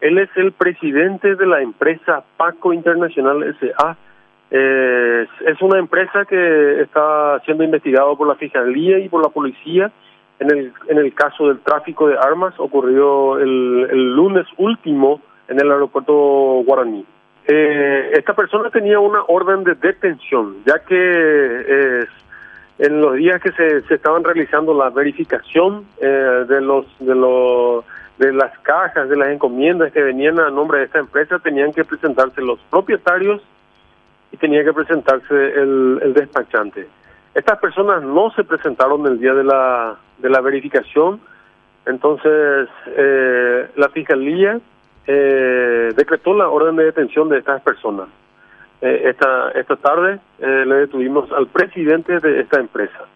Él es el presidente de la empresa Paco Internacional S.A. Es una empresa que está siendo investigado por la Fiscalía y por la Policía en el, en el caso del tráfico de armas ocurrido el, el lunes último en el aeropuerto Guaraní. Eh, esta persona tenía una orden de detención, ya que eh, en los días que se, se estaban realizando la verificación eh, de los de los de las cajas, de las encomiendas que venían a nombre de esta empresa, tenían que presentarse los propietarios y tenía que presentarse el, despachante. Estas personas no se presentaron el día de la, de la verificación, entonces eh, la Fiscalía eh, decretó la orden de detención de estas personas. Eh, esta, esta tarde eh, le detuvimos al presidente de esta empresa.